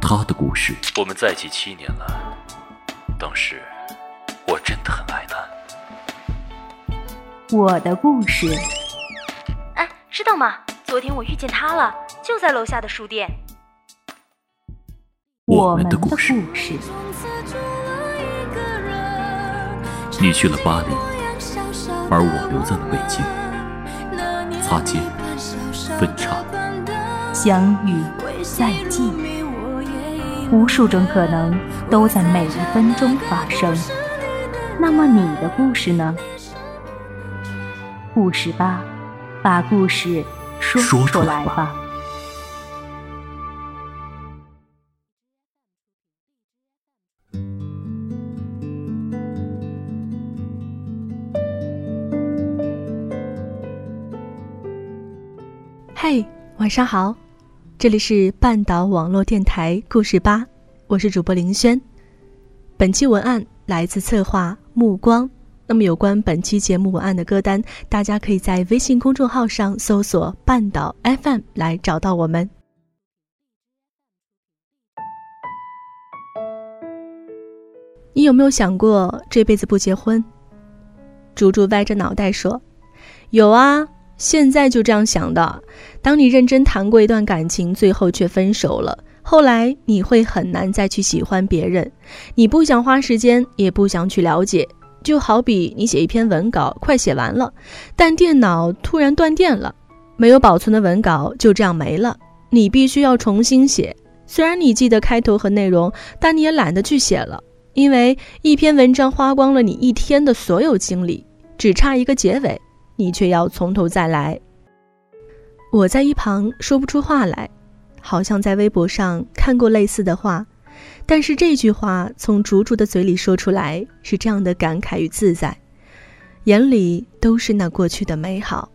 他的故事。我们在一起七年了，当时我真的很爱他。我的故事。哎，知道吗？昨天我遇见他了，就在楼下的书店。我们的故事。你去了巴黎，而我留在了北京。擦肩，分叉，相遇，再见。无数种可能都在每一分钟发生。那么你的故事呢？故事吧，把故事说出来吧。嘿，晚上好，这里是半岛网络电台故事吧，我是主播林轩。本期文案来自策划目光。那么有关本期节目文案的歌单，大家可以在微信公众号上搜索“半岛 FM” 来找到我们。你有没有想过这辈子不结婚？竹竹歪着脑袋说：“有啊。”现在就这样想的。当你认真谈过一段感情，最后却分手了，后来你会很难再去喜欢别人。你不想花时间，也不想去了解。就好比你写一篇文稿，快写完了，但电脑突然断电了，没有保存的文稿就这样没了。你必须要重新写。虽然你记得开头和内容，但你也懒得去写了，因为一篇文章花光了你一天的所有精力，只差一个结尾。你却要从头再来。我在一旁说不出话来，好像在微博上看过类似的话，但是这句话从竹竹的嘴里说出来是这样的感慨与自在，眼里都是那过去的美好。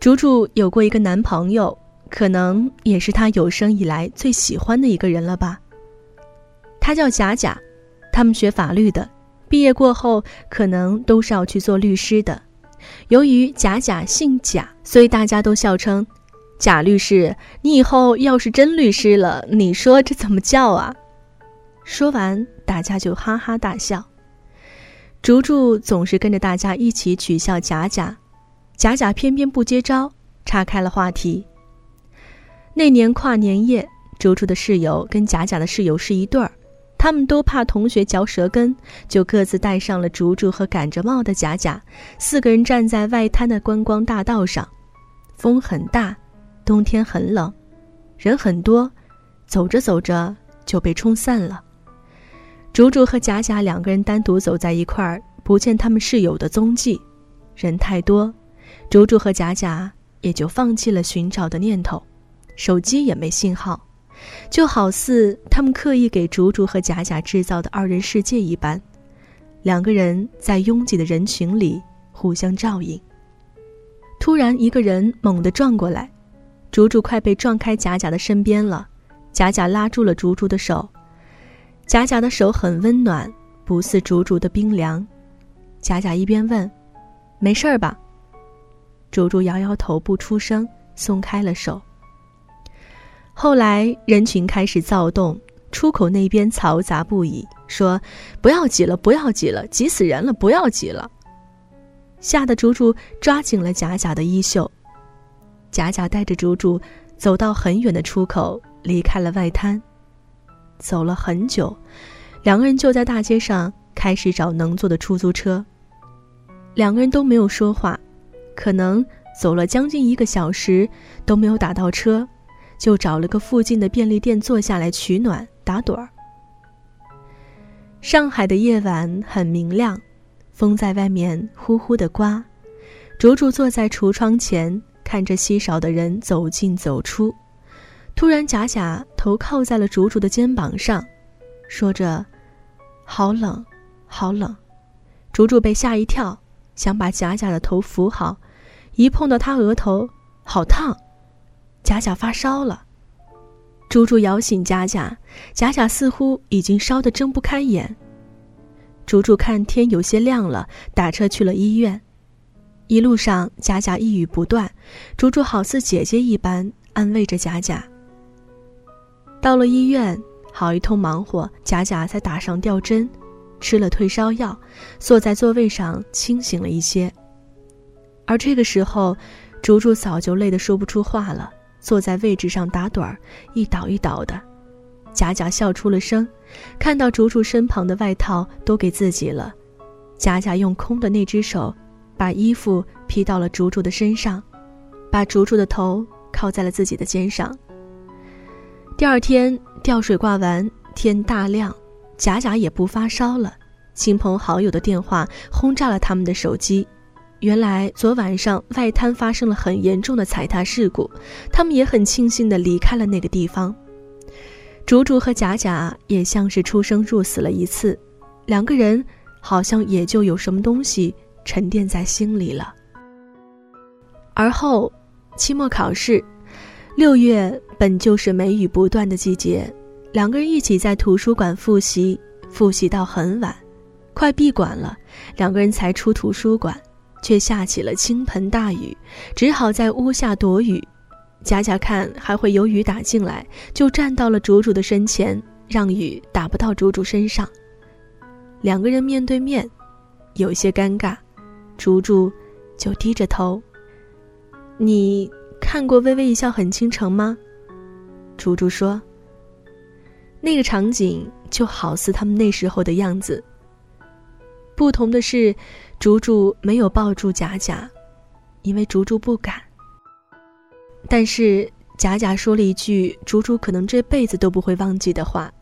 竹竹有过一个男朋友，可能也是她有生以来最喜欢的一个人了吧。他叫贾贾，他们学法律的，毕业过后可能都是要去做律师的。由于贾贾姓贾，所以大家都笑称“贾律师”。你以后要是真律师了，你说这怎么叫啊？说完，大家就哈哈大笑。竹竹总是跟着大家一起取笑贾贾，贾贾偏偏不接招，岔开了话题。那年跨年夜，竹竹的室友跟贾贾的室友是一对儿。他们都怕同学嚼舌根，就各自带上了竹竹和赶着帽的贾贾，四个人站在外滩的观光大道上。风很大，冬天很冷，人很多，走着走着就被冲散了。竹竹和贾贾两个人单独走在一块儿，不见他们室友的踪迹。人太多，竹竹和贾贾也就放弃了寻找的念头，手机也没信号。就好似他们刻意给竹竹和贾贾制造的二人世界一般，两个人在拥挤的人群里互相照应。突然，一个人猛地撞过来，竹竹快被撞开贾贾的身边了。贾贾拉住了竹竹的手，贾贾的手很温暖，不似竹竹的冰凉。贾贾一边问：“没事儿吧？”竹竹摇摇头，不出声，松开了手。后来人群开始躁动，出口那边嘈杂不已，说：“不要挤了，不要挤了，挤死人了！不要挤了！”吓得竹竹抓紧了贾贾的衣袖。贾贾带着竹竹走到很远的出口，离开了外滩。走了很久，两个人就在大街上开始找能坐的出租车。两个人都没有说话，可能走了将近一个小时都没有打到车。就找了个附近的便利店坐下来取暖打盹儿。上海的夜晚很明亮，风在外面呼呼的刮。竹竹坐在橱窗前，看着稀少的人走进走出。突然，贾贾头靠在了竹竹的肩膀上，说着：“好冷，好冷。”竹竹被吓一跳，想把贾贾的头扶好，一碰到他额头，好烫。贾贾发烧了，竹竹摇醒贾贾，贾贾似乎已经烧得睁不开眼。竹竹看天有些亮了，打车去了医院。一路上，贾贾一语不断，竹竹好似姐姐一般安慰着贾贾。到了医院，好一通忙活，贾贾才打上吊针，吃了退烧药，坐在座位上清醒了一些。而这个时候，竹竹早就累得说不出话了，坐在位置上打盹儿，一倒一倒的。贾贾笑出了声，看到竹竹身旁的外套都给自己了，贾贾用空的那只手，把衣服披到了竹竹的身上，把竹竹的头靠在了自己的肩上。第二天吊水挂完，天大亮，贾贾也不发烧了，亲朋好友的电话轰炸了他们的手机。原来昨晚上外滩发生了很严重的踩踏事故，他们也很庆幸的离开了那个地方。竹竹和贾贾也像是出生入死了一次，两个人好像也就有什么东西沉淀在心里了。而后，期末考试，六月本就是梅雨不断的季节，两个人一起在图书馆复习，复习到很晚，快闭馆了，两个人才出图书馆，却下起了倾盆大雨，只好在屋下躲雨。贾贾看还会有雨打进来，就站到了竹竹的身前，让雨打不到竹竹身上。两个人面对面，有些尴尬，竹竹就低着头。你看过《微微一笑很倾城》吗？竹竹说。那个场景就好似他们那时候的样子。不同的是，竹竹没有抱住贾贾，因为竹竹不敢。但是贾贾说了一句竹竹可能这辈子都不会忘记的话：“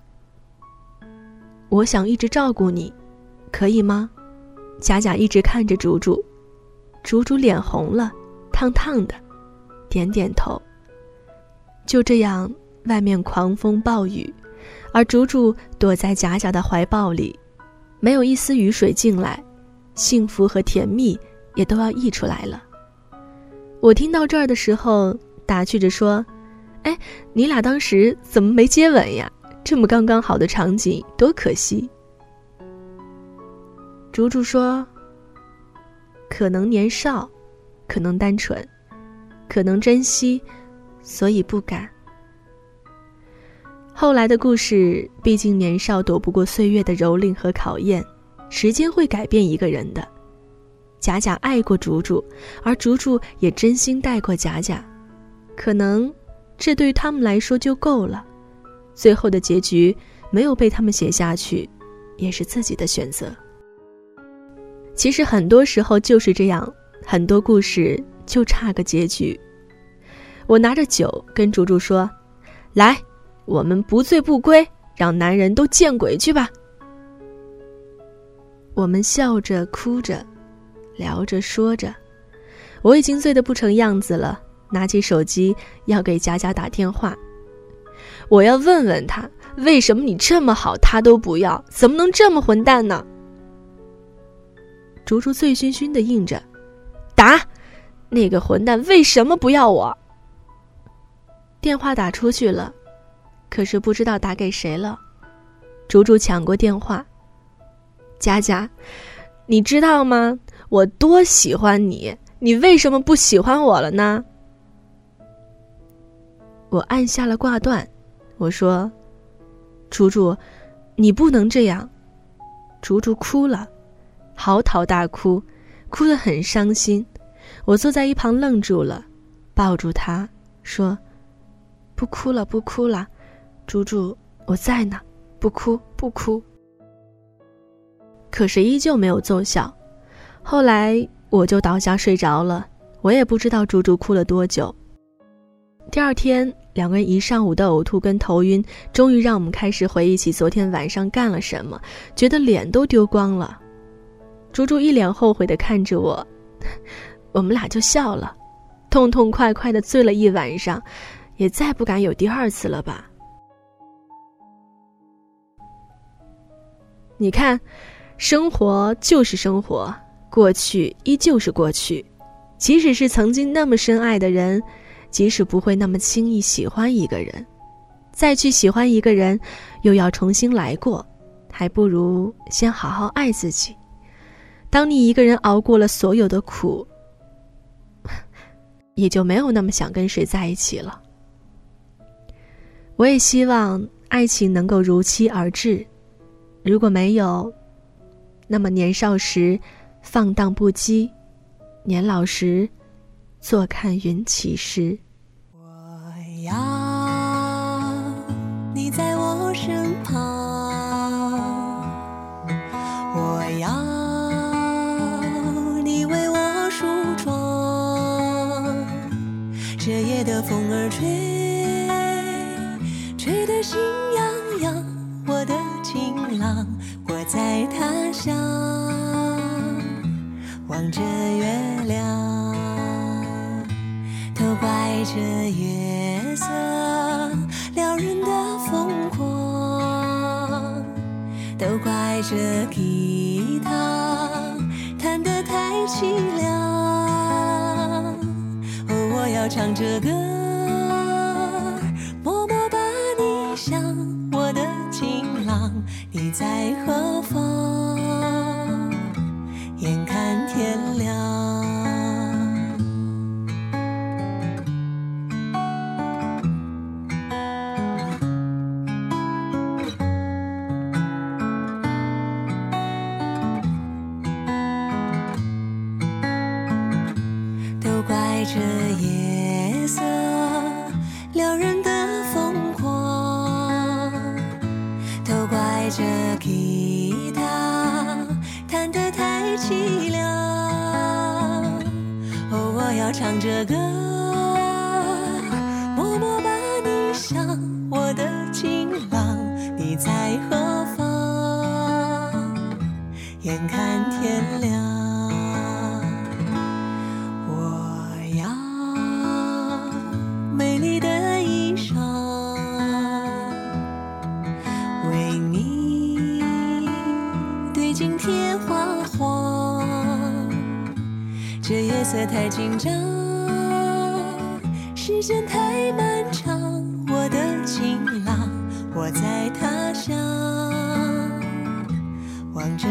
我想一直照顾你，可以吗？”贾贾一直看着竹竹，竹竹脸红了，烫烫的，点点头。就这样，外面狂风暴雨，而竹竹躲在贾贾的怀抱里，没有一丝雨水进来，幸福和甜蜜也都要溢出来了。我听到这儿的时候。打趣着说：“哎，你俩当时怎么没接吻呀？这么刚刚好的场景，多可惜。”竹竹说：“可能年少，可能单纯，可能珍惜，所以不敢。后来的故事，毕竟年少躲不过岁月的蹂躏和考验，时间会改变一个人的。贾贾爱过竹竹，而竹竹也真心待过贾贾。”可能，这对于他们来说就够了。最后的结局没有被他们写下去，也是自己的选择。其实很多时候就是这样，很多故事就差个结局。我拿着酒跟竹竹说：“来，我们不醉不归，让男人都见鬼去吧。”我们笑着哭着，聊着说着，我已经醉得不成样子了。拿起手机要给佳佳打电话，我要问问他为什么你这么好他都不要，怎么能这么混蛋呢？竹竹醉醺醺的应着，打，那个混蛋为什么不要我？电话打出去了，可是不知道打给谁了。竹竹抢过电话，佳佳，你知道吗？我多喜欢你，你为什么不喜欢我了呢？我按下了挂断，我说：“竹竹，你不能这样。”竹竹哭了，嚎啕大哭，哭得很伤心。我坐在一旁愣住了，抱住他说：“不哭了，不哭了，竹竹，我在呢，不哭，不哭。”可是依旧没有奏效。后来我就倒下睡着了，我也不知道竹竹哭了多久。第二天。两个人一上午的呕吐跟头晕，终于让我们开始回忆起昨天晚上干了什么，觉得脸都丢光了。竹竹一脸后悔的看着我，我们俩就笑了，痛痛快快的醉了一晚上，也再不敢有第二次了吧？你看，生活就是生活，过去依旧是过去，即使是曾经那么深爱的人。即使不会那么轻易喜欢一个人，再去喜欢一个人，又要重新来过，还不如先好好爱自己。当你一个人熬过了所有的苦，也就没有那么想跟谁在一起了。我也希望爱情能够如期而至。如果没有，那么年少时放荡不羁，年老时坐看云起时。我要你在我身旁，我要你为我梳妆。这夜的风儿吹，吹得心，晴朗。我在他乡望着月亮，都怪这月色撩人的疯狂，都怪这吉他弹得太凄凉。哦，我要唱着歌，在凄凉。哦，我要唱着歌，默默把你想，我的情郎，你在何方？眼看天亮，色太紧张，时间太漫长。我的情郎，我在他乡望着